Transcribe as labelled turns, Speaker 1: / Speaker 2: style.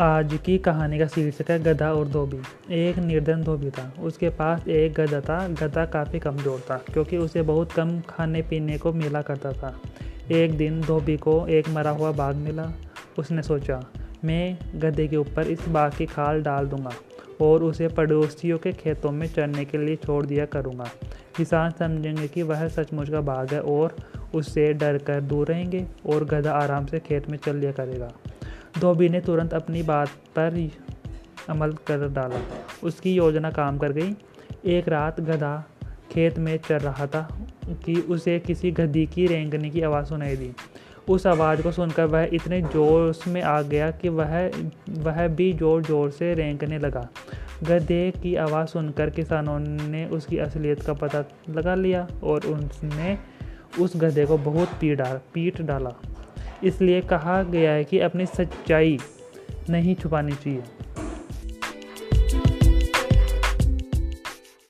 Speaker 1: आज की कहानी का शीर्षक है गधा और धोबी। एक निर्धन धोबी था। उसके पास एक गधा था। गधा काफ़ी कमज़ोर था, क्योंकि उसे बहुत कम खाने पीने को मिला करता था। एक दिन धोबी को एक मरा हुआ बाघ मिला। उसने सोचा, मैं गधे के ऊपर इस बाघ की खाल डाल दूँगा और उसे पड़ोसियों के खेतों में चरने के लिए छोड़ दिया करूँगा। किसान समझेंगे कि वह सचमुच का बाघ है और उससे डर कर दूर रहेंगे और गधा आराम से खेत में चल लिया करेगा। धोबी ने तुरंत अपनी बात पर अमल कर डाला। उसकी योजना काम कर गई। एक रात गधा खेत में चल रहा था कि उसे किसी गधी की रेंगने की आवाज़ सुनाई दी। उस आवाज़ को सुनकर वह इतने जोश में आ गया कि वह वह भी ज़ोर ज़ोर से रेंगने लगा। गधे की आवाज़ सुनकर किसानों ने उसकी असलियत का पता लगा लिया और उसने उस गधे को बहुत पीट डाल पीट डाला। इसलिए कहा गया है कि अपनी सच्चाई नहीं छुपानी चाहिए।